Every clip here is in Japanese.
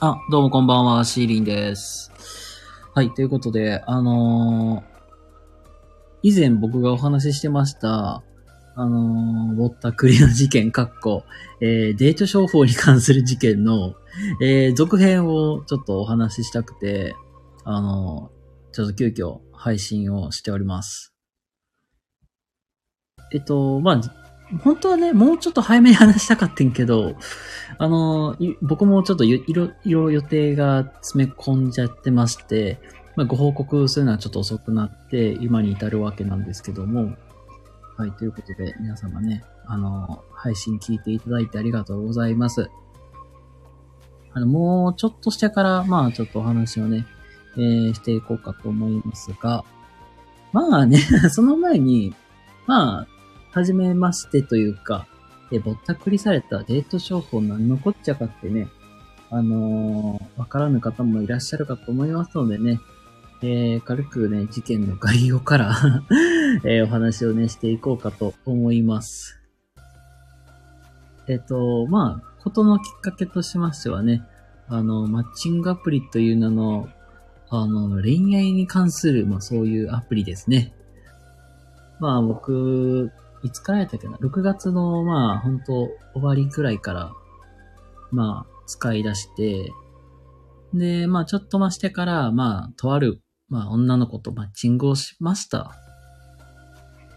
あ、どうもこんばんは、シーリンです。はい、ということで、あのー以前僕がお話ししてました、あのーぼったくりの事件、かっこ、えーデート商法に関する事件の、えー続編をちょっとお話ししたくて、あのーちょっと急遽配信をしております。えっと、まあ、本当はね、もうちょっと早めに話したかったんけど、あの、僕もちょっといろ、いろ予定が詰め込んじゃってまして、まあ、ご報告するのはちょっと遅くなって、今に至るわけなんですけども、はい、ということで、皆様ね、あの、配信聞いていただいてありがとうございます。あの、もうちょっとしてから、まあ、ちょっとお話をね、えーしていこうかと思いますが、まあね、その前に、まあ、はじめましてというか、え、ぼったくりされたデート商法何のこっちゃかってね、あのーわからぬ方もいらっしゃるかと思いますのでね、えー軽くね、事件の概要から、えーお話をね、していこうかと思います。えっ、と、まあ、ことのきっかけとしましてはね、あの、マッチングアプリという名の、あの、恋愛に関する、まあそういうアプリですね。まあ僕、いつからやったっけな ?6 月の、まあ、本当終わりくらいから、まあ、使い出して、で、まあ、ちょっと増してから、まあ、とある、まあ、女の子とマッチングをしました。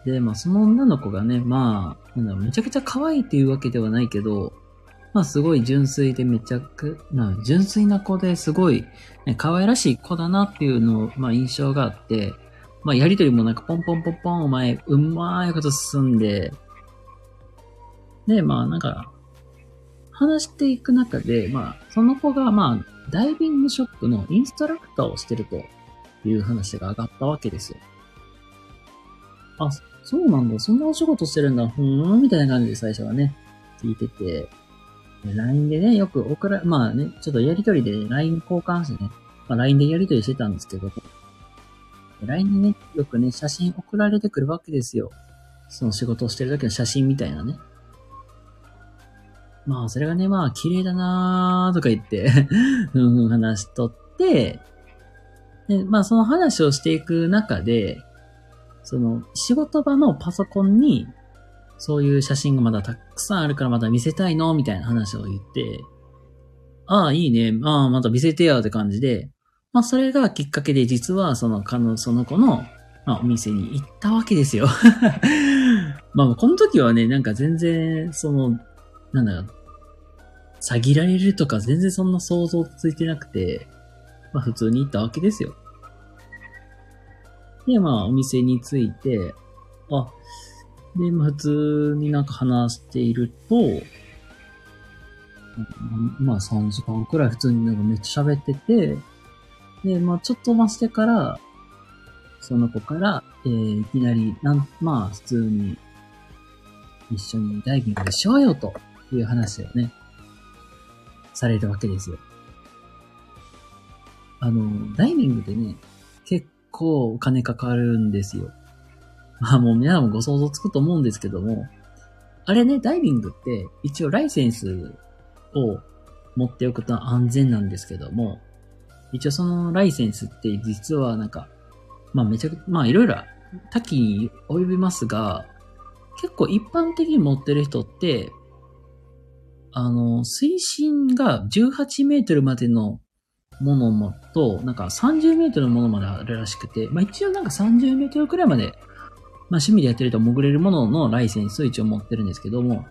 で、まあ、その女の子がね、まあ、なんだろめちゃくちゃ可愛いっていうわけではないけど、まあ、すごい純粋でめちゃく、な、純粋な子ですごい、ね、可愛らしい子だなっていうのを、まあ、印象があって、まあ、やりとりもなんかポンポンポンポンお前、うまいこと進んで、で、まあなんか、話していく中で、まあ、その子がまあ、ダイビングショップのインストラクターをしてるという話が上がったわけですよ。あ、そうなんだ、そんなお仕事してるんだ、ふーん、みたいな感じで最初はね、聞いてて、LINE でね、よく送ら、まあね、ちょっとやりとりで LINE 交換してね、まあ LINE でやりとりしてたんですけど、LINE にね、よくね、写真送られてくるわけですよ。その仕事をしてる時の写真みたいなね。まあ、それがね、まあ、綺麗だなーとか言って、うんうん話しとって、で、まあ、その話をしていく中で、その、仕事場のパソコンに、そういう写真がまだたくさんあるからまた見せたいのみたいな話を言って、ああ、いいね。ああ、また見せてよって感じで、まあ、それがきっかけで、実は、その、かの、その子の、まあ、お店に行ったわけですよ。まあ、この時はね、なんか全然、その、なんだろう、詐欺られるとか全然そんな想像ついてなくて、まあ、普通に行ったわけですよ。で、まあ、お店に着いて、あ、で、まあ、普通になんか話していると、まあ、3時間くらい普通になんかめっちゃ喋ってて、で、まあちょっと増してから、その子から、えーいきなり、なん、まあ普通に、一緒にダイビングしようよという話をね、されるわけですよ。あの、ダイビングでね、結構お金かかるんですよ。まあもう皆さんもご想像つくと思うんですけども、あれね、ダイビングって一応ライセンスを持っておくと安全なんですけども、一応そのライセンスって実はなんか、まあめちゃくちゃまあいろいろ多岐に及びますが、結構一般的に持ってる人って、あの、水深が18メートルまでのものもと、なんか30メートルのものまであるらしくて、まあ一応なんか30メートルくらいまで、まあ趣味でやってると潜れるもののライセンスを一応持ってるんですけども、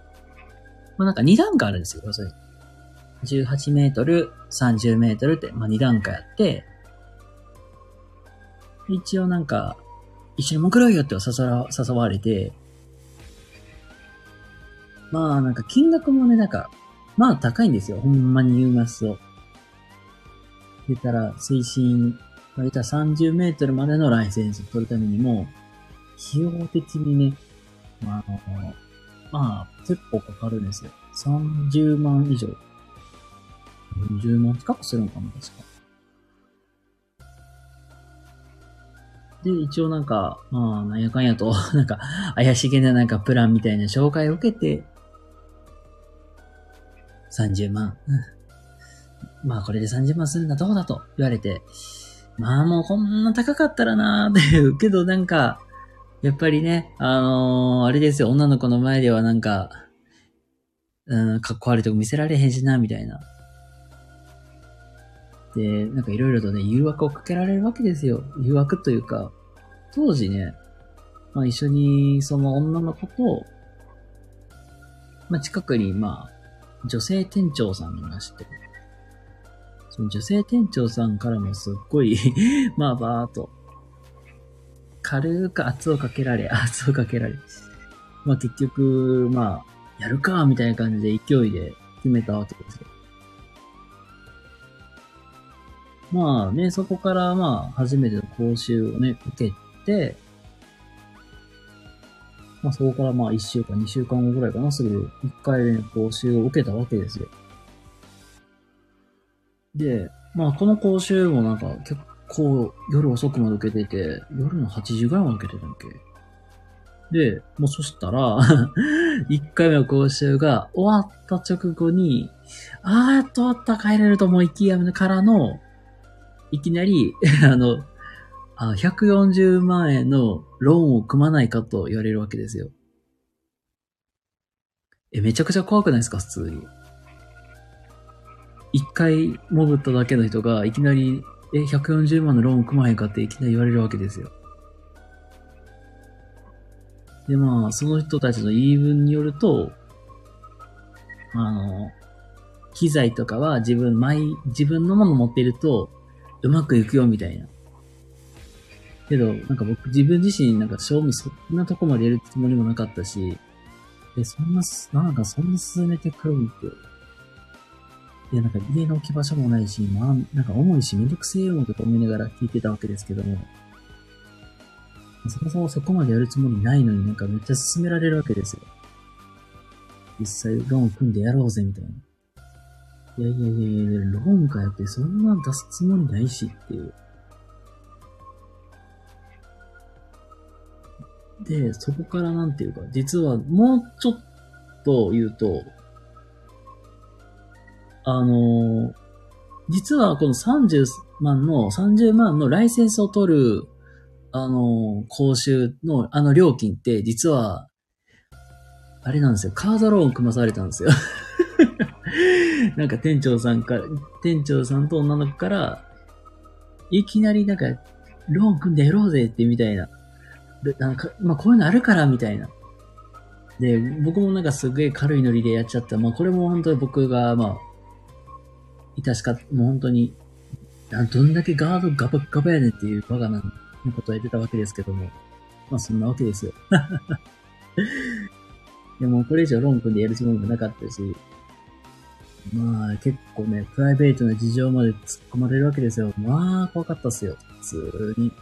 まあなんか2段階あるんですよ、要するに。18メートル、30メートルって、まあ、2段階あって、一応なんか、一緒に潜ろうよって誘わ誘われて、まあなんか金額もね、なんか、まあ高いんですよ。ほんまに言いますと。言ったら、水深、まあ、言ったら30メートルまでのライセンスを取るためにも、費用的にね、まあ、あのまあ、結構かかるんですよ。30万以上。40万近くするのかな、確か。で、一応なんか、まあ、なんやかんやと、なんか、怪しげななんかプランみたいな紹介を受けて、30万。まあこれで30万するんだどうだと言われて、まあもうこんな高かったらなー っていう、けどなんか、やっぱりね、あのー、あれですよ、女の子の前ではなんか、うん、かっこ悪いとこ見せられへんしな、みたいな。で、なんかいろいろとね、誘惑をかけられるわけですよ。誘惑というか、当時ね、まあ一緒にその女の子と、まあ近くにまあ、女性店長さんがいまして、その女性店長さんからもすっごい まあバーっと、軽く圧をかけられ、圧をかけられ、まあ結局、まあ、やるか、みたいな感じで勢いで決めたわけですよ。まあね、そこからまあ、初めての講習をね、受けて、まあそこからまあ1週間、2週間後ぐらいかな、すぐ1回目の講習を受けたわけですよ。で、まあこの講習もなんか結構夜遅くまで受けてて、夜の8時ぐらいまで受けてたんけ？で、もうそしたら 1回目の講習が終わった直後に、あーっと終わった、帰れると思いきやめからの、いきなり、あの、あ、140万円のローンを組まないかと言われるわけですよ。え、めちゃくちゃ怖くないですか普通に。一回潜っただけの人が、いきなり、え、140万のローンを組まへんかっていきなり言われるわけですよ。で、まあ、その人たちの言い分によると、あの、機材とかは自分、毎、自分のもの持っていると、うまくいくよ、みたいな。けど、なんか僕自分自身なんか賞味そんなとこまでやるつもりもなかったし、で、そんな、なんかそんな進めてくるんって。いや、なんか家の置き場所もないし、まあ、なんか重いしめんどくせえよとか思いながら聞いてたわけですけども、そもそもそこまでやるつもりないのになんかめっちゃ進められるわけですよ。実際ローン組んでやろうぜみたいな。いやいやいやいや、ローンかやってそんな出すつもりないしっていう。で、そこからなんていうか、実はもうちょっと言うと、あの実はこの30万の、30万のライセンスを取る、あの講習のあの料金って、実は、あれなんですよ、カードローン組まされたんですよ。なんか店長さんから、店長さんと女の子から、いきなりなんか、ローン組んでやろうぜってみたいな。なんか、まあこういうのあるから、みたいな。で、僕もなんかすげえ軽いノリでやっちゃった。まあこれも本当に僕が、まあ、致しか、もう本当に、どんだけガードガバガバやねんっていうバカなことを言ってたわけですけども。まあそんなわけですよ。でもこれ以上ローン君でやるつもりもなかったし、まあ結構ね、プライベートな事情まで突っ込まれるわけですよ。まあ怖かったっすよ。普通に。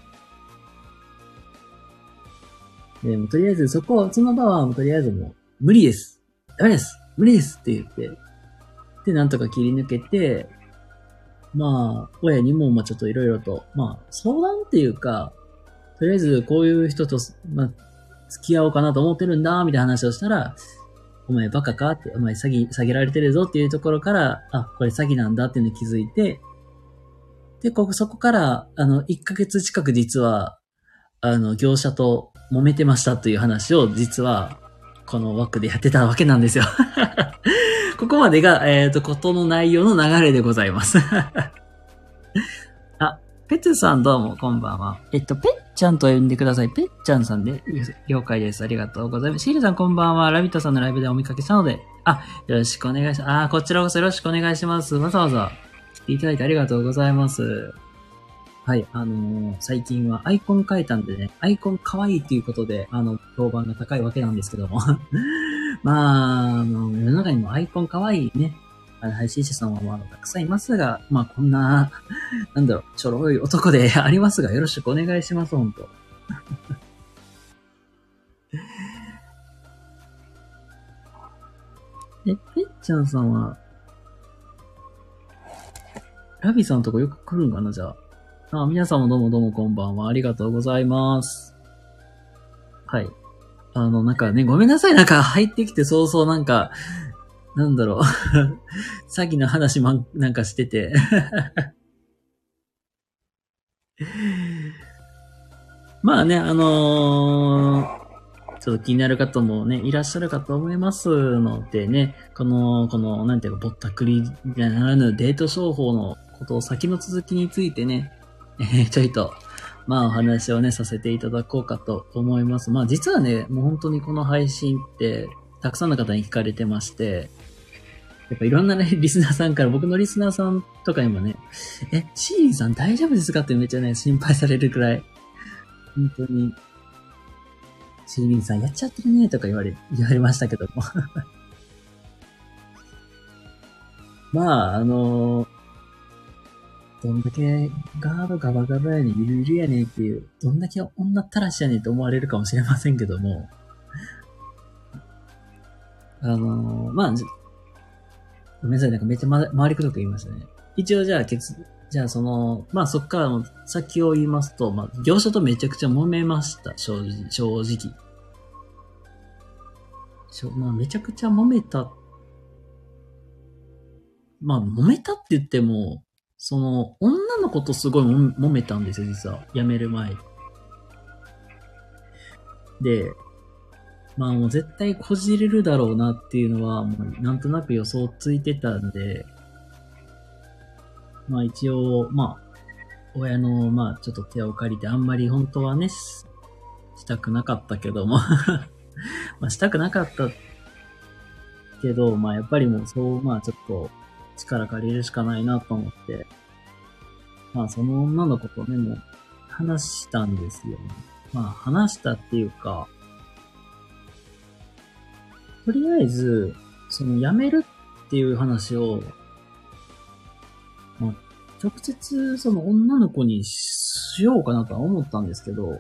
で、もとりあえずそこ、その場はとりあえずもう、無理です。ダメです無理ですって言って、で、なんとか切り抜けて、まあ、親にも、まあちょっといろいろと、まあ、相談っていうか、とりあえずこういう人と、まあ、付き合おうかなと思ってるんだ、みたいな話をしたら、お前バカかって、お前詐欺、詐欺られてるぞっていうところから、あ、これ詐欺なんだっていうのに気づいて、で、ここ、そこから、あの、1ヶ月近く実は、あの、業者と揉めてましたという話を実はこの枠でやってたわけなんですよ ここまでが、えっ、ー、と、ことの内容の流れでございます あ、ペツさんどうも、こんばんは。えっと、ペッちゃんと呼んでください。ペッちゃんさんで、了解です。ありがとうございます。シールさんこんばんは。ラビットさんのライブでお見かけしたので、あ、よろしくお願いします。あ、こちらこそよろしくお願いします。わざわざ来ていただいてありがとうございます。はい、あのー、最近はアイコン変えたんでね、アイコン可愛いっていうことで、あの、評判が高いわけなんですけども。まあ、あの、世の中にもアイコン可愛いね、あの配信者さんはまあたくさんいますが、まあこんな、なんだろう、ちょろい男で ありますが、よろしくお願いします、ほんと。え、ぺっちゃんさんは、ラビさんとこよく来るんかな、じゃあ。あ、皆さんもどうもどうもこんばんは。ありがとうございます。はい。あの、なんかね、ごめんなさい。なんか入ってきて早々なんか、なんだろう。詐欺の話もなんかしてて まあね、あのーちょっと気になる方もね、いらっしゃるかと思いますのでね、この、この、なんていうか、ぼったくりじゃならぬデート商法のことを先の続きについてね、えー、ちょいと、まあお話をね、させていただこうかと思います。まあ実はね、もう本当にこの配信って、たくさんの方に聞かれてまして、やっぱいろんなね、リスナーさんから、僕のリスナーさんとかにもね、え、シーリンさん大丈夫ですかってめっちゃね、心配されるくらい、本当に。シーリンさんやっちゃってるねとか言われ、言われましたけども。まあ、あのー、どんだけガードガバガバやねん、ゆるゆるやねんっていう、どんだけ女たらしやねんと思われるかもしれませんけども、あのー、まあ、ごめんなさい、なんかめっちゃ、ま、回りくどく言いましたね。一応じゃあ、結、じゃあその、まあそっからの先を言いますと、まあ業者とめちゃくちゃ揉めました、正直。正直。しょまあめちゃくちゃ揉めた。まあ揉めたって言っても、その、女の子とすごい揉めたんですよ、実は。辞める前。で、まあもう絶対こじれるだろうなっていうのは、もうなんとなく予想ついてたんで、まあ一応、まあ、親の、まあちょっと手を借りて、あんまり本当はね、したくなかったけども。まあしたくなかったけど、まあやっぱりもうそう、まあちょっと力借りるしかないなと思って、まあその女の子とね、もう話したんですよね。まあ話したっていうか、とりあえず、その辞めるっていう話を直接その女の子にしようかなとは思ったんですけど、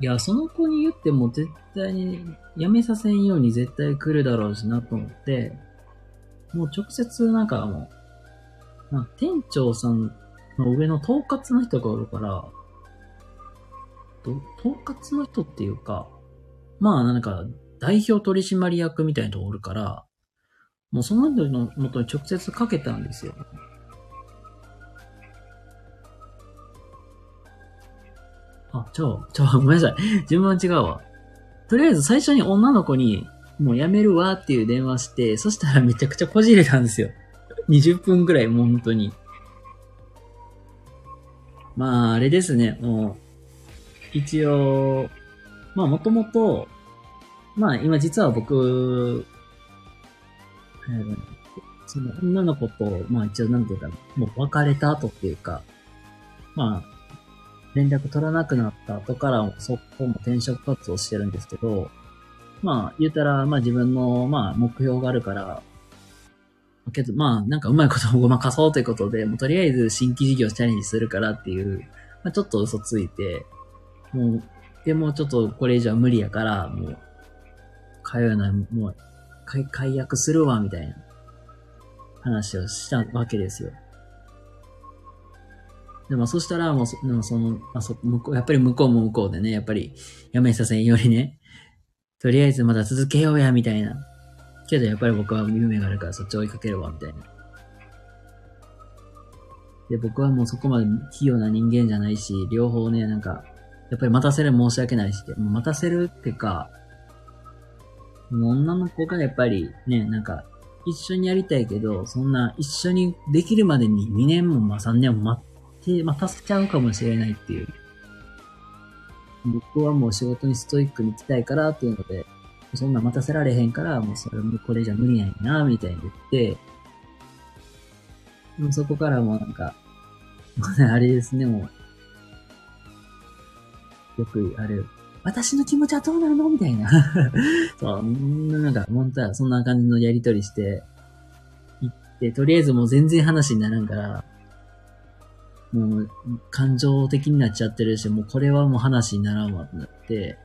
いや、その子に言っても絶対に辞めさせんように絶対来るだろうしなと思って、もう直接なんかもう、まあ、店長さんの上の統括の人がおるから、統括の人っていうか、まあなんか代表取締役みたいな人がおるから、もうその人の元に直接かけたんですよ。あ、ちょ、ちょ、ごめんなさい。順番違うわ。とりあえず最初に女の子に、もうやめるわっていう電話して、そしたらめちゃくちゃこじれたんですよ。20分くらい、もう本当に。まあ、あれですね、もう、一応、まあもともと、まあ今実は僕、えー、その女の子と、まあ一応なんていうか、もう別れた後っていうか、まあ、連絡取らなくなった後からそこも転職活動してるんですけど、まあ言うたら、まあ自分の、まあ目標があるから、けどまあなんかうまいことをごまかそうということで、もうとりあえず新規事業チャレンジするからっていう、まあちょっと嘘ついて、もう、でもちょっとこれ以上は無理やから、もう、通えない、もう解解約するわ、みたいな話をしたわけですよ。でもそしたらもうそ、でもその、あ、そ、向こう、やっぱり向こうも向こうでね、やっぱりやめさせんよりね、とりあえずまだ続けようや、みたいな。けどやっぱり僕は夢があるからそっち追いかけるわ、みたいな。で、僕はもうそこまで器用な人間じゃないし、両方ね、なんか、やっぱり待たせる申し訳ないし、待たせるってか、女の子がやっぱりね、なんか、一緒にやりたいけど、そんな一緒にできるまでに2年もまあ3年も待って、待たせちゃうかもしれないっていう。僕はもう仕事にストイックに行きたいからっていうので、そんな待たせられへんから、もうそれもこれじゃ無理やんな、みたいに言って、そこからもうなんか、あれですね、もう、よくある、私の気持ちはどうなるの？みたいな。そんな、んか、本当はそんな感じのやりとりして、行って、とりあえずもう全然話にならんから、もう、感情的になっちゃってるし、もうこれはもう話にならんわってなって、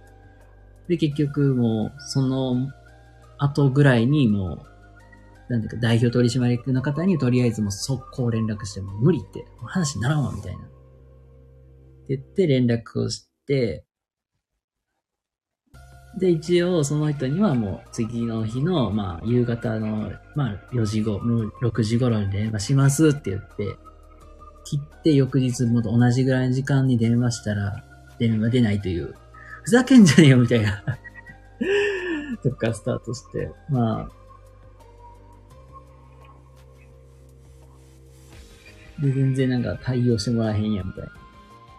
で、結局もう、その後ぐらいにもう、なんていうか、代表取締役の方にとりあえずもう速攻連絡してもう無理って、話にならんわ、みたいな。って言って連絡をして、で、一応その人にはもう次の日の、まあ、夕方の、まあ、4時後、6時頃に電話しますって言って、切って翌日も同じぐらいの時間に電話したら、電話出ないという、ふざけんじゃねえよみたいな とかスタートして、まあ、で、全然なんか対応してもらえへんやみたいな。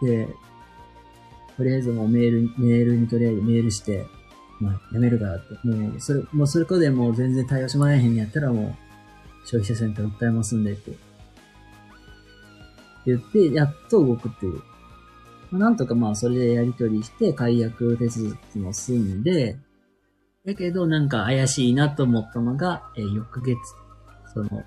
で、とりあえずもうメール、メールにとりあえずメールして、まあ、やめるからって。もう、それ、もうそれこでもう全然対応してもらえへんやったらもう、消費者センター訴えますんでって。言って、やっと動くっていう。まあ、なんとかまあ、それでやり取りして、解約手続きも済んで、だけどなんか怪しいなと思ったのが、えー、翌月、その、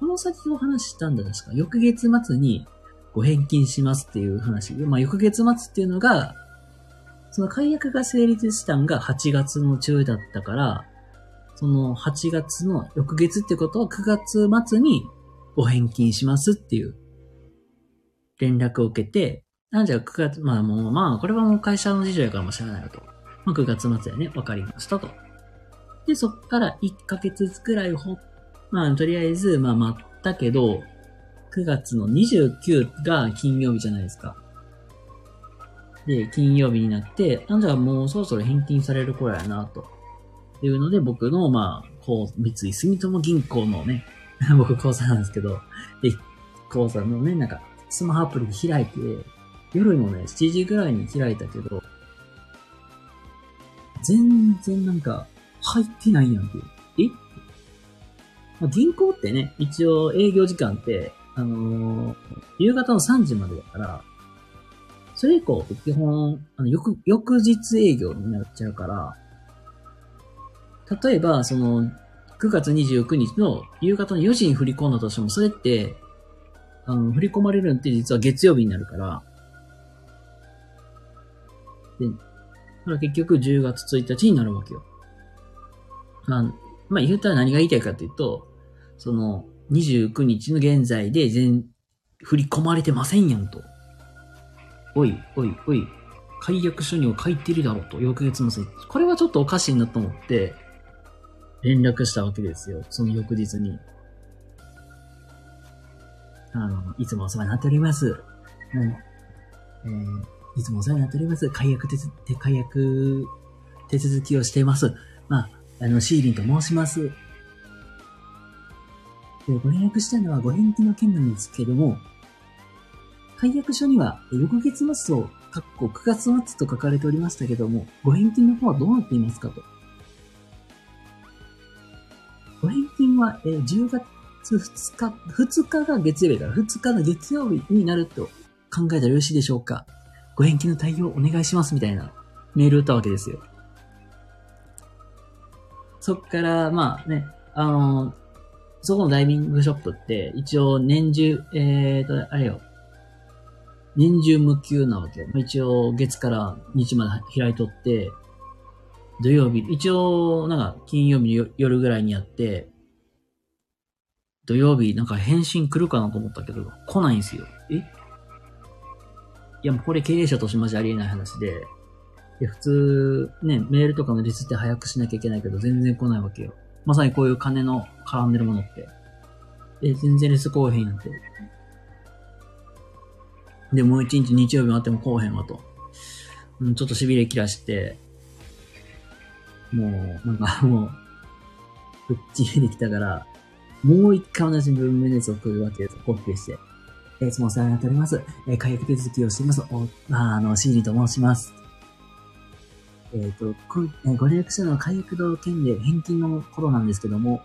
この先お話したんだ確か。翌月末にご返金しますっていう話。まあ、翌月末っていうのが、その解約が成立したんが8月の中だったから、その8月の翌月ってことは9月末にご返金しますっていう連絡を受けて、なんじゃ9月、まあもう、まあこれはもう会社の事情やからもしれないよと。まあ9月末やね、わかりましたと。で、そっから1ヶ月くらいほ、まあとりあえず、まあ待ったけど、9月の29が金曜日じゃないですか。で、金曜日になって、あ、じゃもうそろそろ返金される頃やな、と。っていうので、僕の、まあ、こう、三井住友銀行のね、僕口座なんですけど、で、口座のね、なんか、スマホアプリで開いて、夜のね、7時ぐらいに開いたけど、全然なんか、入ってないやんけ。え？まあ、銀行ってね、一応営業時間って、あのー、夕方の3時までだから、それ以降、基本、あの、翌、翌日営業になっちゃうから、例えば、その、9月29日の夕方の4時に振り込んだとしても、それって、あの、振り込まれるんって実は月曜日になるから、で、だから結局10月1日になるわけよ。まあ、まあ言ったら何が言いたいかというと、その、29日の現在で全、振り込まれてませんやんと。おい、おい、おい、解約書には書いてるだろうと、翌月末に。これはちょっとおかしいなと思って、連絡したわけですよ。その翌日に。あの、いつもお世話になっております。うん。えー、いつもお世話になっております。解約手、解約手続きをしています。まあ、あの、シーリンと申します。で、ご連絡したのはご返金の件なんですけれども、解約書には、翌月末を、かっこ9月末と書かれておりましたけども、ご返金の方はどうなっていますかと。ご返金は、え10月2日、2日が月曜日だから、2日の月曜日になると考えたらよろしいでしょうかご返金の対応お願いしますみたいなメールを打ったわけですよ。そっから、まあね、あのそこのダイビングショップって、一応年中、えーと、あれよ、年中無休なわけ。一応、月から日まで開いとって、土曜日、一応、なんか、金曜日の夜ぐらいにやって、土曜日、なんか返信来るかなと思ったけど、来ないんですよ。え？いや、もうこれ経営者としてマジありえない話で、いや、普通、ね、メールとかの率って早くしなきゃいけないけど、全然来ないわけよ。まさにこういう金の絡んでるものって。え、全然レス来おへんやんって。で、もう一日日曜日あっても来おへんわと。うん、ちょっと痺れ切らして、もう、なんか もう、ぶっちぎりできたから、もう一回同じ文面熱を送るわけです。コピーして。えいつもお世話になっております。えー、解約手続きをしています。お、あ、の、シーリと申します。えっ、ー、と、ご、ご連絡したの解約の件で返金の頃なんですけども、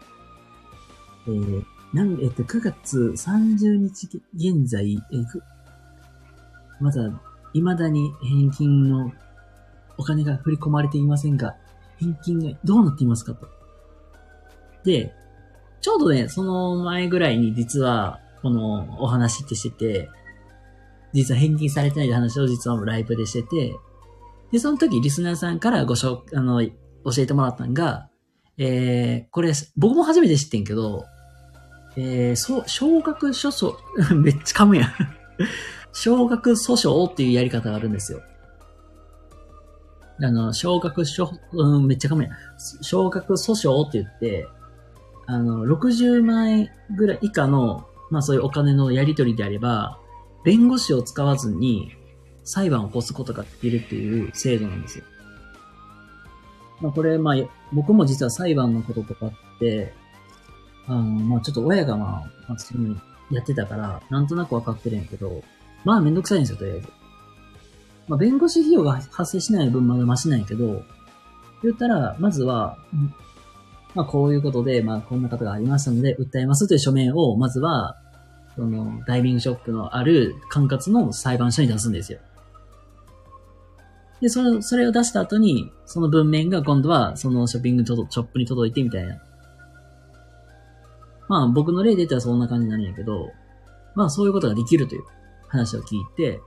えー、なん、えっ、ー、と、9月30日現在、えー、まだ、未だに返金のお金が振り込まれていませんが、返金がどうなっていますかと。で、ちょうどね、その前ぐらいに実は、このお話ってしてて、実は返金されてないって話を実はライブでしてて、で、その時リスナーさんからごしょ、あの、教えてもらったのが、えー、これ、僕も初めて知ってんけど、えー、そう、小学書書、めっちゃ噛むやん 小学訴訟っていうやり方があるんですよ。あの、少額しょ、うん、めっちゃかめ少額訴訟って言って、あの、60万円ぐらい以下の、まあそういうお金のやり取りであれば、弁護士を使わずに裁判を起こすことができるっていう制度なんですよ。まあこれ、まあ僕も実は裁判のこととかって、あの、まあちょっと親がまあ、まあ、そういうのやってたから、なんとなくわかってるんやけど、まあめんどくさいんですよ、とりあえず。まあ弁護士費用が発生しない分まだマシなんやけど、言ったら、まずは、まあこういうことで、まあこんなことがありましたので、訴えますという書面を、まずは、その、ダイビングショップのある管轄の裁判所に出すんですよ。で、それ、それを出した後に、その文面が今度は、そのショッピングとショップに届いてみたいな。まあ僕の例で言ったらそんな感じになるんやけど、まあそういうことができるという話を聞いて、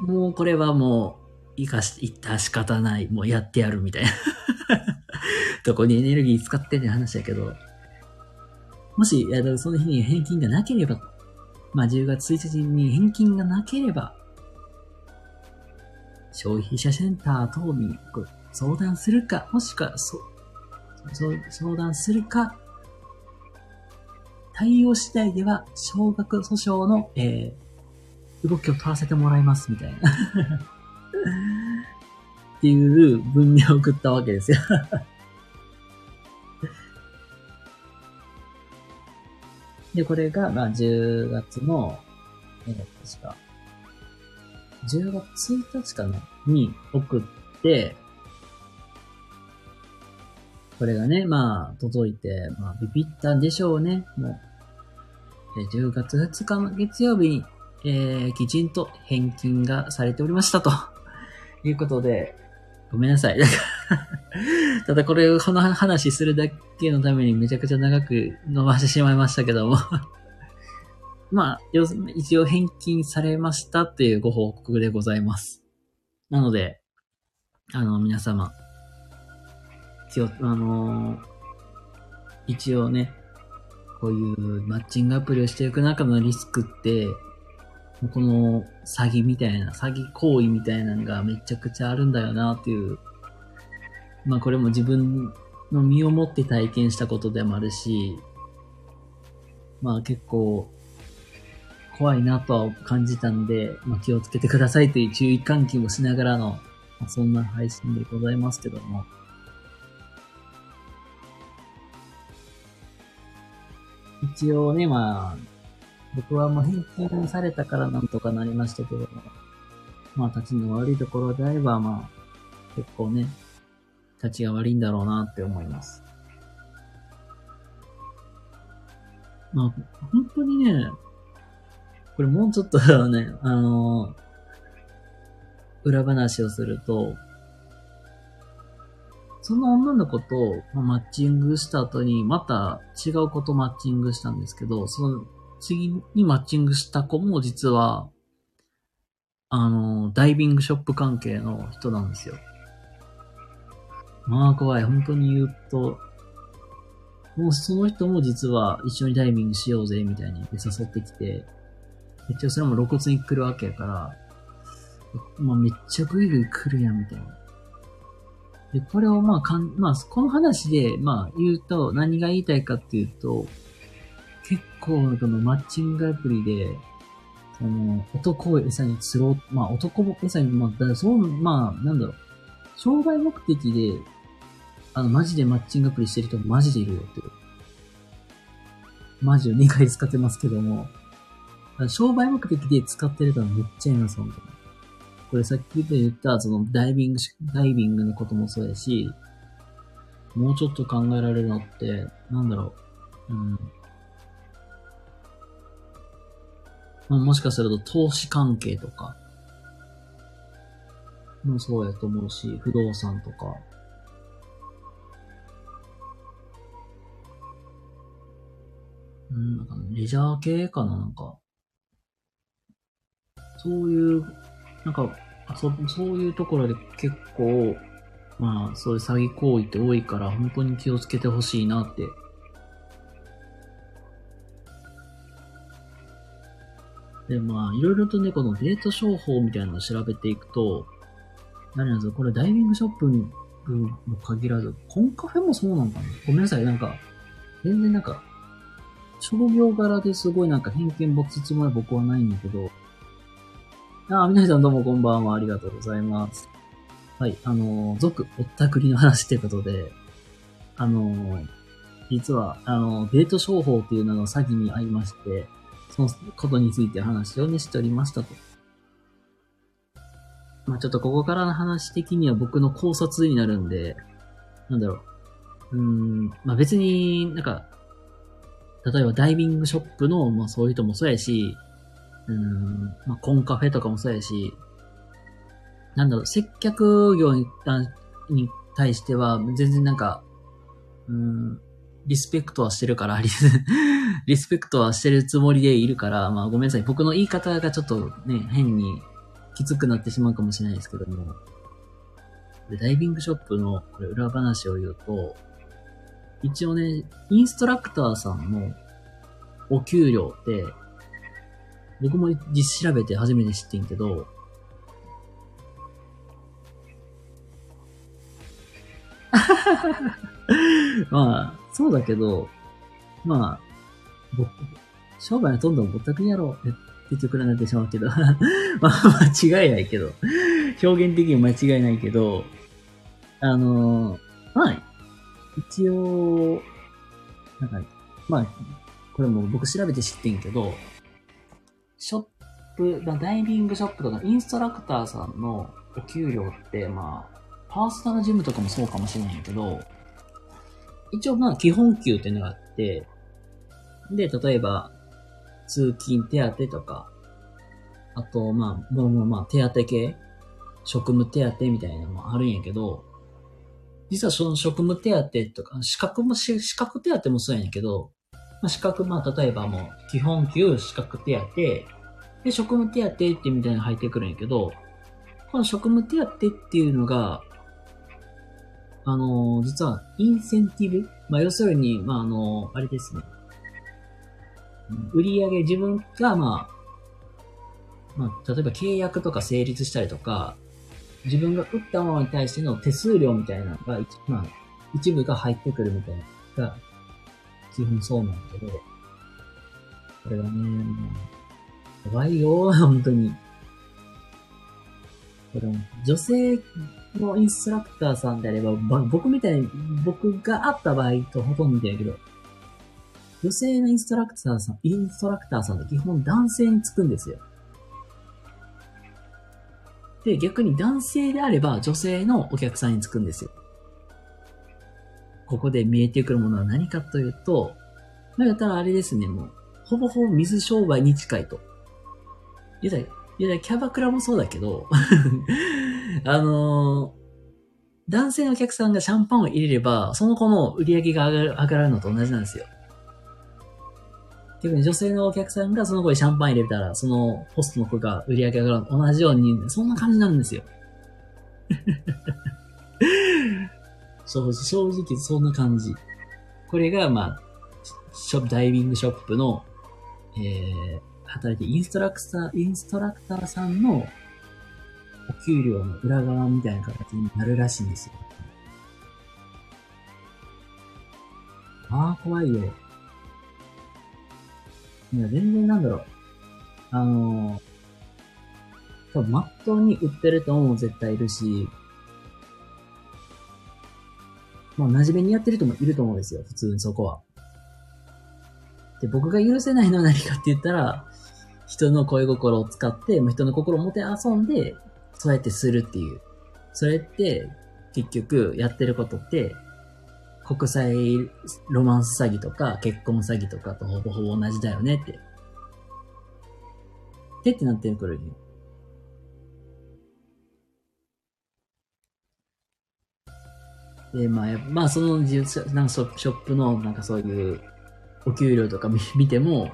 もうこれはもう、生かし、いった仕方ない、もうやってやるみたいな。どこにエネルギー使ってんねん話やけど、もし、その日に返金がなければ、まあ10月1日に返金がなければ、消費者センター等に相談するか、もしくはそ、そう相談するか、対応次第では、少額訴訟の、えー、動きを取らせてもらいます、みたいな。っていう文明を送ったわけですよ。で、これが、まあ、10月の、えー、確か、10月1日かなに送って、これがね、まあ、届いて、まあ、ビビったんでしょうね、もう。え10月2日の月曜日に、えー、きちんと返金がされておりましたと。いうことで、ごめんなさい。だからただこれをこの話するだけのためにめちゃくちゃ長く伸ばしてしまいましたけども。まあ、要するに一応返金されましたっていうご報告でございます。なので、あの、皆様、気を、あのー一応ね、こういうマッチングアプリをしていく中のリスクって、この詐欺みたいな、詐欺行為みたいなのがめちゃくちゃあるんだよなっていう。まあこれも自分の身をもって体験したことでもあるし、まあ結構怖いなとは感じたんで、まあ気をつけてくださいという注意喚起もしながらの、まあそんな配信でございますけども。一応ね、まあ、僕はもう返金されたからなんとかなりましたけども、まあ、立ちの悪いところであれば、まあ、結構ね、立ちが悪いんだろうなって思います。まあ、本当にね、これもうちょっとね、あの裏話をすると、その女の子とマッチングした後に、また違う子とマッチングしたんですけど、その次にマッチングした子も実は、あの、ダイビングショップ関係の人なんですよ。まあ怖い。本当に言うと、もうその人も実は一緒にダイビングしようぜ、みたいに誘ってきて、一応それも露骨に来るわけやから、まあめっちゃグイグイ来るやん、みたいな。で、これをまあかん、まあ、この話で、まあ言うと、何が言いたいかっていうと、結構、このマッチングアプリで、その、男を餌に釣ろう、まあ男を餌に、まあ、だそう、まあ、なんだろう、商売目的で、あの、マジでマッチングアプリしてる人マジでいるよって。マジを2回使ってますけども、商売目的で使ってる人はめっちゃいます、本当に。これさっき言った、そのダイビングし、ダイビングのこともそうやし、もうちょっと考えられるのって、なんだろう。うん。まあ、もしかすると投資関係とか、もそうやと思うし、不動産とか。うん、なんかレジャー系かな、なんか。そういう、なんか、あそそういうところで結構、まあ、そういう詐欺行為って多いから、本当に気をつけてほしいなって。で、まあ、いろいろとね、このデート商法みたいなのを調べていくと、何なんですかこれダイビングショップも限らず、コンカフェもそうなのかなごめんなさい、なんか、全然なんか、商業柄ですごいなんか偏見持つつもりは僕はないんだけど、ああ、皆さんどうもこんばんは。ありがとうございます。はい、あの、続、ぼったくりの話ってことで、あの、実は、あの、デート商法っていうのの詐欺に遭いまして、そのことについて話をね、しておりましたと。まあちょっとここからの話的には僕の考察になるんで、なんだろう。うーん、まあ別になんか、例えばダイビングショップの、まあそういう人もそうやし、うん、まあコンカフェとかもそうやし、なんだろう、接客業にに対しては、全然なんか、うん、リスペクトはしてるから、リス、リスペクトはしてるつもりでいるから、まあごめんなさい。僕の言い方がちょっとね、変にきつくなってしまうかもしれないですけども。で、ダイビングショップのこれ裏話を言うと、一応ね、インストラクターさんのお給料って、僕も実調べて初めて知ってんけど、まあ、そうだけど、まあ、僕、商売はどんどんぼったくりやろう。って言ってくれなってしまうけど、まあ、間違いないけど、表現的に間違いないけど、あのまあ、一応、なんか、まあ、これも僕調べて知ってんけど、ショップ、ダイビングショップとかインストラクターさんのお給料って、まあ、パーソナルジムとかもそうかもしれないけど、一応まあ基本給っていうのがあって、で、例えば、通勤手当とか、あと、まあ、まあまあまあ、手当系職務手当みたいなのもあるんやけど、実はその職務手当とか、資格も、資格手当もそうやねんけど、まあ、資格、まあ、例えばもう、基本給、資格手当、で、職務手当ってみたいなの入ってくるんやけど、この職務手当っていうのが、あの、実は、インセンティブまあ、要するに、まあ、あの、あれですね。売り上げ、自分が、まあ、まあ、例えば契約とか成立したりとか、自分が売ったものに対しての手数料みたいなのが、まあ、一部が入ってくるみたいなが、基本そうなんだけど、これはね、もう、やばいよ、本当に。これ女性のインストラクターさんであれば、僕みたいに、僕が会った場合とほとんどみたいだけど、女性のインストラクターさん、インストラクターさんって基本男性につくんですよ。で、逆に男性であれば女性のお客さんにつくんですよ。ここで見えてくるものは何かというと、まあ、やったらあれですね、もう、ほぼほぼ水商売に近いと。言うたら、言うたらキャバクラもそうだけど あのー、男性のお客さんがシャンパンを入れれば、その子の売り上げが上がる上がるのと同じなんですよ。逆に女性のお客さんがその子にシャンパン入れたら、そのホストの子が売り上げが上がるのと同じように、そんな感じなんですよ。正正直そんな感じ。これが、まあ、ショップ、ダイビングショップの、えー、働いてインストラクター、インストラクターさんのお給料の裏側みたいな形になるらしいんですよ。ああ、怖いよ。いや、全然なんだろう。あのー、多分、まっとうに売ってると思う絶対いるし、まあ、真面目にやってる人もいると思うんですよ、普通にそこは。で、僕が許せないのは何かって言ったら、人の恋心を使って、もう人の心をもて遊んで、そうやってするっていう。それって、結局、やってることって、国際ロマンス詐欺とか結婚詐欺とかとほぼほぼ同じだよねって。でってなってくるで、まあ、まあ、その、なんかショップの、なんかそういう、お給料とか見ても、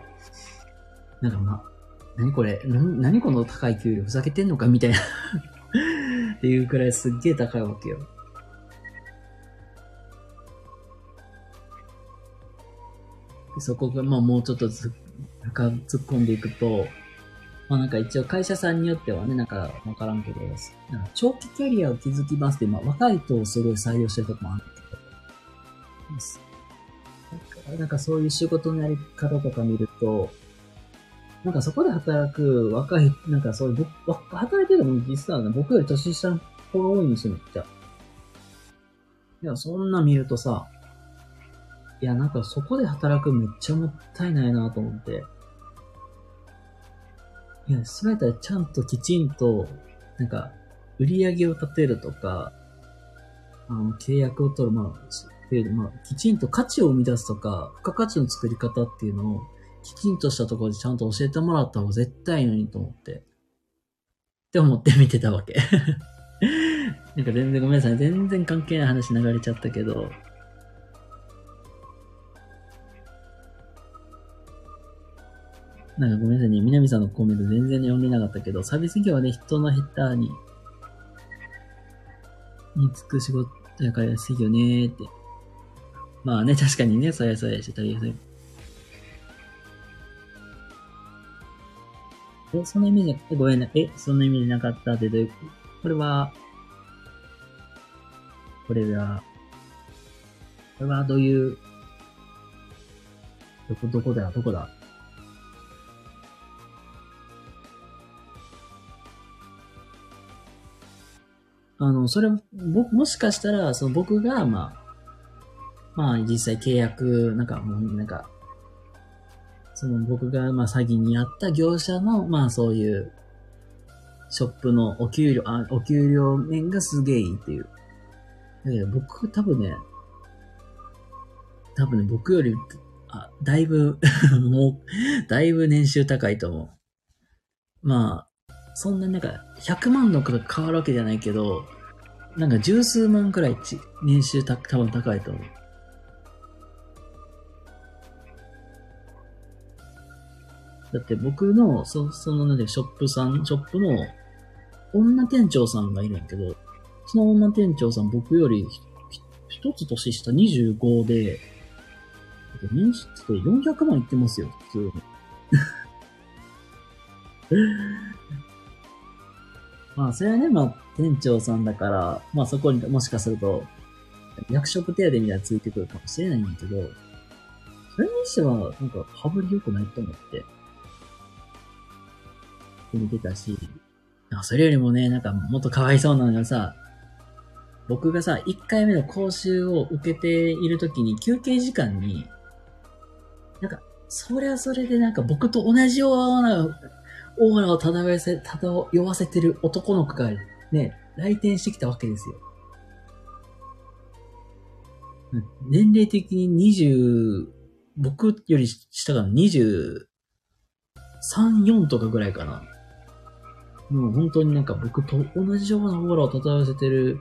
なんかまあ、何これ何この高い給料ふざけてんのかみたいな っていうくらいすっげえ高いわけよ。そこが、まあもうちょっとず深突っ込んでいくと、まあなんか一応会社さんによってはね、なんかわからんけど、なんか長期キャリアを築きますって、まあ若い人をすごい採用してるとこもあるけど、なんかそういう仕事のやり方とか見ると、なんかそこで働く若い、なんかそういう、働いてるのも実はね、僕より年下の子が多いんですよ、めっちゃ。いや、そんな見るとさ、いや、なんかそこで働くめっちゃもったいないなと思って。いや、それやったらちゃんときちんと、なんか、売り上げを立てるとか、あの、契約を取る、まあ、っていうまあ、きちんと価値を生み出すとか、付加価値の作り方っていうのを、きちんとしたところでちゃんと教えてもらった方が絶対いいのにと思って。って思って見てたわけ。なんか全然ごめんなさい。全然関係ない話流れちゃったけど、なんかごめんなさいね。南さんのコメント全然読んでなかったけど、サービス業はね、人のヘッダーに、につく仕事やから安いよねーって。まあね、確かにね、そやそやしてたりする。え、そんなイメージ、ごめんな、え、そんなイメージなかったってどういう、これは、これは、これはどういう、どこ、どこだ？どこだ？あの、それ、も、もしかしたら、その僕が、まあ、まあ、実際契約、なんか、もう、なんか、その僕が、まあ、詐欺にあった業者の、まあ、そういう、ショップのお給料、あ、お給料面がすげえいいっていう。だけど僕、多分ね、多分ね、僕より、あ、だいぶ もう、だいぶ年収高いと思う。まあ、そんななんか、100万のから変わるわけじゃないけど、なんか十数万くらいち年収た多分高いと思う。だって僕の、そそのなんで、ショップさん、ショップの女店長さんがいるんやけど、その女店長さん僕より一つ年下25で、年収って400万いってますよ、普通に。まあ、それはね、まあ、店長さんだから、まあそこにもしかすると、役職手当みたいなついてくるかもしれないんだけど、それにしては、なんか、羽振り良くないと思って、見てたし、それよりもね、なんか、もっとかわいそうなのがさ、僕がさ、1回目の講習を受けているときに休憩時間に、なんか、それはそれでなんか僕と同じようなオーラを漂わせ、漂わせてる男の子がね、来店してきたわけですよ。年齢的に20、僕より下が23、4とかぐらいかな。もう本当になんか僕と同じようなオーラを漂わせてる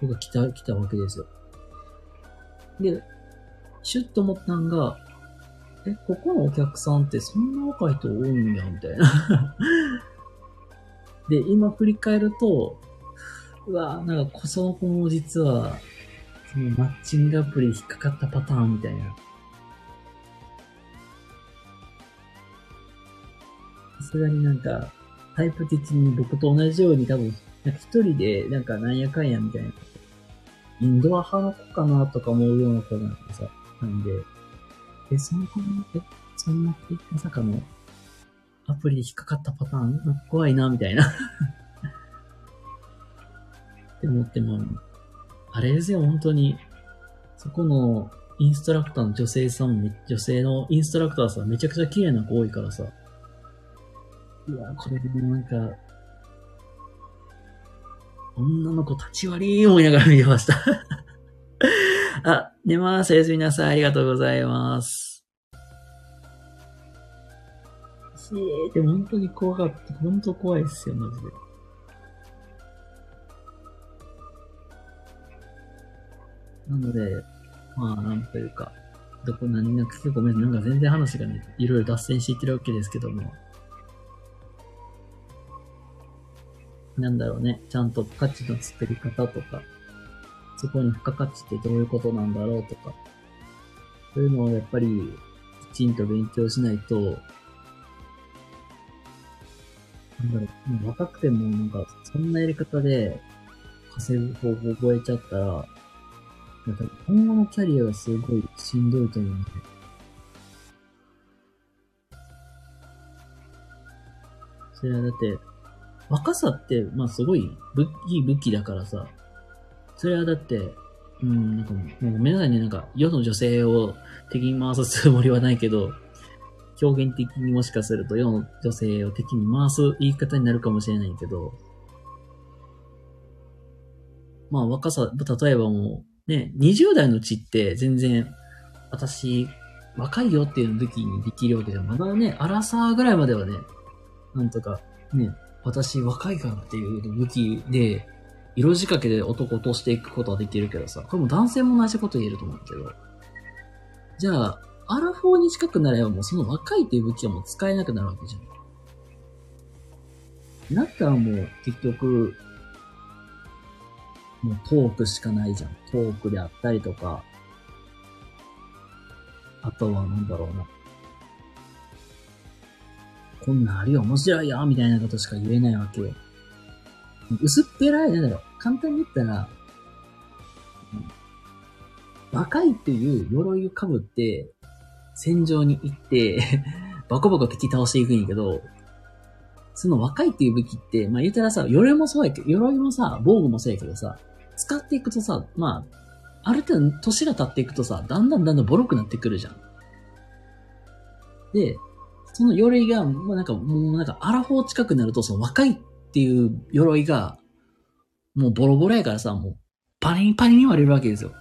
子が来た、来たわけですよ。で、シュッと思ったんが、え、ここのお客さんってそんな若い人多いんや、みたいな で、今振り返ると、うわなんかその子も実は、そのマッチングアプリ引っかかったパターンみたいな。さすがになんか、タイプ的に僕と同じように多分、なんか一人でなんかなんやかんやみたいな。インドア派の子かなとか思うような子なんでさ、なんで、え、その子も、え、そんな、まさかの、アプリで引っかかったパターン？怖いな、みたいな って思っても、あれですよ、本当に。そこのインストラクターの女性さんも、女性のインストラクターさめちゃくちゃ綺麗な子多いからさ。うわ、これでもなんか、女の子立ち割り思いながら見てました あ、寝ます。おやすみなさい。ありがとうございます。えー、でも本当に怖かった。本当怖いですよ、マジで。なので、まあ、なんというか、どこ何が結構ごめん、なんか全然話がね、いろいろ脱線していってるわけですけども。なんだろうね、ちゃんと価値の作り方とか、そこに付加価値ってどういうことなんだろうとか、そういうのをやっぱりきちんと勉強しないと、なんだろう、もう若くてもなんか、そんなやり方で稼ぐ方法を覚えちゃったら、なんか今後のキャリアがすごいしんどいと思うんで。それはだって、若さって、まあすごい武いい武器だからさ、それはだって、うん、なんかもう、ごめんなさいね、なんか世の女性を敵に回すつもりはないけど、表現的にもしかすると世の女性を敵に回す言い方になるかもしれないけど、まあ若さ、例えばもう、ね、20代のうちって全然、私、若いよっていう武器にできるわけじゃん。まだね、アラサーぐらいまではね、なんとか、ね、私若いからっていう武器で、色仕掛けで男を落としていくことはできるけどさ、これも男性も同じこと言えると思うけど、じゃあ、アラフォーに近くなればもうその若いっていう武器はもう使えなくなるわけじゃん。だったらもう結局、もうトークしかないじゃん。トークであったりとか、あとはなんだろうな。こんなんあるよ、面白いよ、みたいなことしか言えないわけよ。薄っぺらい、なんだろう。簡単に言ったら、若いっていう鎧を被って、戦場に行って、バコバコ敵倒していくんやけど、その若いっていう武器って、まあ言うたらさ、鎧もそうやけど、鎧もさ、防具もそうやけどさ、使っていくとさ、まあ、ある程度年が経っていくとさ、だんだんだんだんボロくなってくるじゃん。で、その鎧が、もうなんか、もうなんか、アラフォー近くなると、その若いっていう鎧が、もうボロボロやからさ、もう、パリンパリンに割れるわけですよ。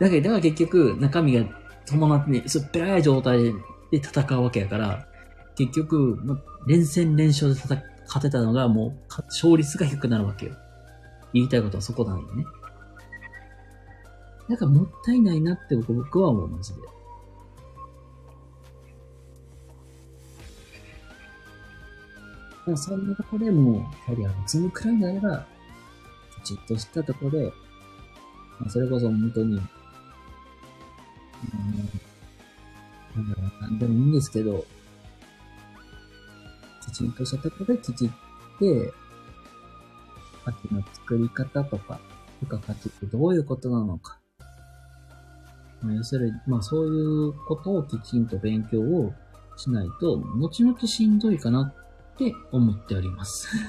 だけど、だから結局、中身が伴ってね、薄っぺらい状態で戦うわけやから、結局、ま連戦連勝で戦勝てたのが、もう、勝率が低くなるわけよ。言いたいことはそこなんよね。だかもったいないなって僕僕は思う、マジで。でもそんなとこでもう、キャリアを積むくらいなら、きちっとしたとこで、まあ、それこそ本当に、うん、なんだろう、なでもいいんですけど、きちんとしたとこできちって、価値の作り方とか、付加価値ってどういうことなのか。まあ、要するに、まあそういうことをきちんと勉強をしないと、後々しんどいかなって思っております。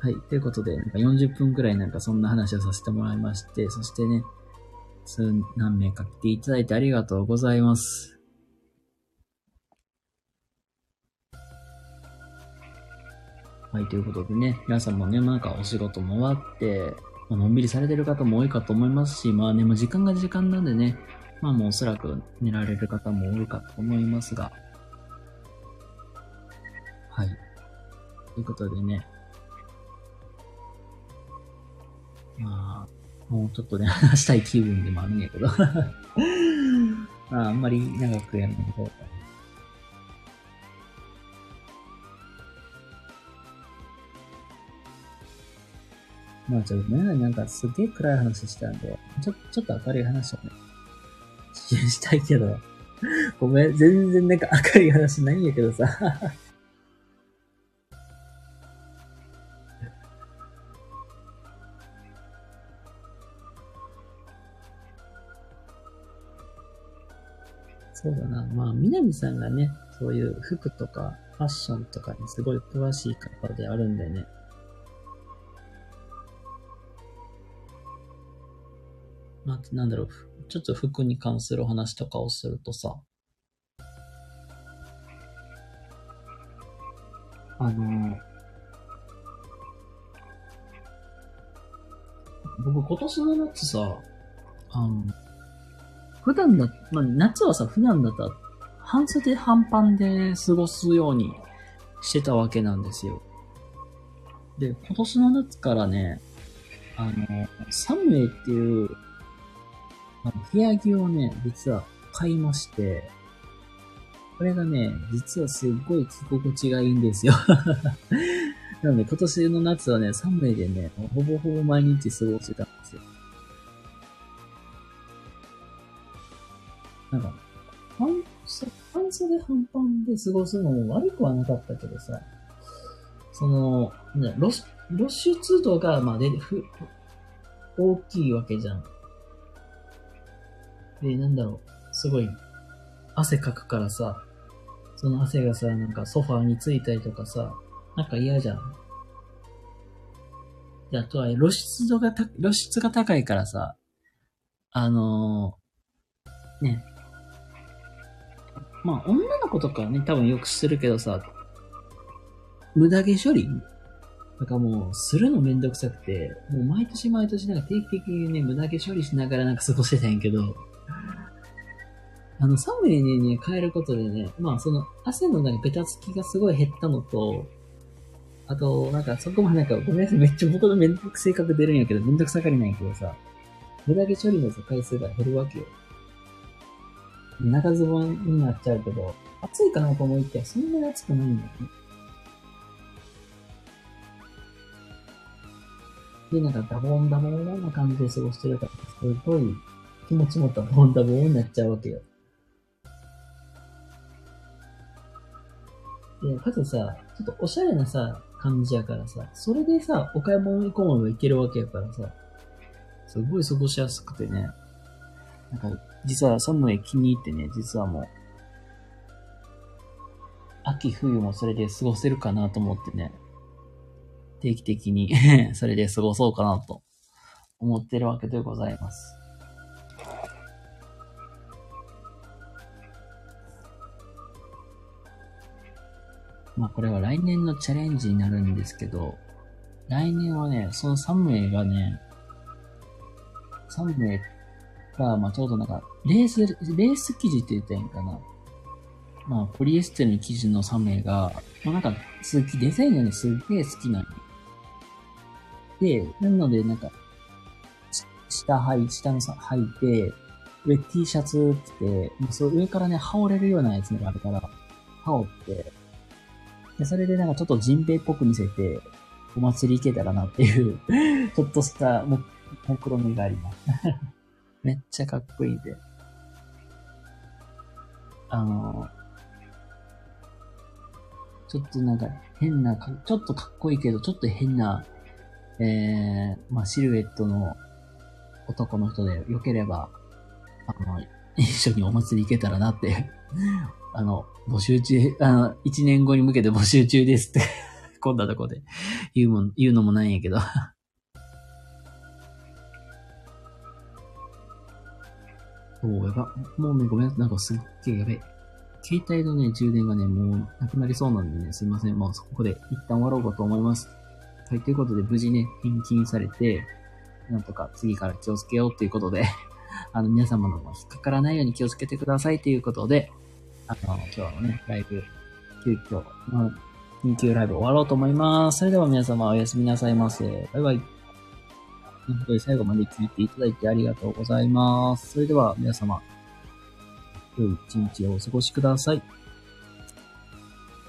はい。ということで、なんか40分くらいなんかそんな話をさせてもらいまして、そしてね、数何名か来ていただいてありがとうございます。はい、ということでね、皆さんもね、なんかお仕事も終わって、のんびりされてる方も多いかと思いますし、まあね、もう時間が時間なんでね、まあもうおそらく寝られる方も多いかと思いますが、はい。ということでね、まあ、もうちょっとね、話したい気分でもあるんやけど。まあ、あんまり長くやるのもどうかな。まあ、ちょっとね、なんかすげえ暗い話したんで、ちょ、ちょっと明るい話をね、したいけど、ごめん、全然なんか明るい話ないんやけどさ。そうだな。まあ、南さんがね、そういう服とかファッションとかにすごい詳しい方であるんでね。まあ、なんだろう、ちょっと服に関する話とかをするとさ、あの僕今年の夏さ、あの、普段だ、まあ、夏はさ、普段だったら、半袖半パンで過ごすようにしてたわけなんですよ。で、今年の夏からね、あの、サムエイっていう、あの部屋着をね、実は買いまして、これがね、実はすっごい着心地がいいんですよ。なので今年の夏はね、サムエイでね、ほぼほぼ毎日過ごしてたんですよ。なんか、半袖袖半パンで過ごすのも悪くはなかったけどさ、その、ね、露露出度が、まあ、で、ふ、大きいわけじゃん。で、なんだろう、すごい、汗かくからさ、その汗がさ、なんかソファーについたりとかさ、なんか嫌じゃん。で、あとは露出度がた、露出が高いからさ、あのー、ね。まあ、女の子とかね、多分よくするけどさ、無駄毛処理？なんかもう、するのめんどくさくて、もう毎年毎年なんか定期的にね、無駄毛処理しながらなんか過ごしてたんやけど、あの、寒いにね、変えることでね、まあその汗のなんかベタつきがすごい減ったのと、あと、なんかそこまでなんか、ごめんなさい、めっちゃ僕のめんどく性格出るんやけど、めんどくさがりなんやけどさ、無駄毛処理の回数が減るわけよ。長ズボンになっちゃうけど、暑いかなと思いきや、そんなに暑くないんだよね。で、なんかダボンダボンな感じで過ごしてるから、すごい気持ちもダボンダボンになっちゃうわけよ。で、かつさ、ちょっとおしゃれなさ、感じやからさ、それでさ、お買い物行こうも行けるわけやからさ、すごい過ごしやすくてね。なんか、実はサムエ気に入ってね、実はもう、秋冬もそれで過ごせるかなと思ってね、定期的に それで過ごそうかなと思ってるわけでございます。まあこれは来年のチャレンジになるんですけど、来年はね、その3名がね、3名が、まあちょうどなんか、レース、レース生地って言ったらいいんかな。まあ、ポリエステルの生地の3名が、まあなんか、好き、デザインがね、すっげえ好きなんで、なので、なんか、下履い、下のさ、履いて、上 T シャツ着て、もうそう上からね、羽織れるようなやつがあるから、羽織って、で、それでなんかちょっとジンベエっぽく見せて、お祭り行けたらなっていう ちょっとしたも、目論みがあります めっちゃかっこいいで。あの、ちょっとなんか変な、ちょっとかっこいいけど、ちょっと変な、えー、まあ、シルエットの男の人で良ければ、あの、一緒にお祭り行けたらなってあの、募集中、あの、一年後に向けて募集中ですって こんなとこで言うもん、言うのもないんやけど おう、やば。もうね、ごめんな。んかすっげえやべえ。携帯のね、充電がね、もうなくなりそうなんでね、すいません。もうここで一旦終わろうかと思います。はい、ということで、無事ね、返金されて、なんとか次から気をつけようということであの、皆様の引っかからないように気をつけてくださいということで、あの、今日のね、ライブ、急遽の緊急ライブ終わろうと思います。それでは皆様おやすみなさいませ。バイバイ。本当に最後まで聞いていただいてありがとうございます。それでは皆様、良い一日をお過ごしください。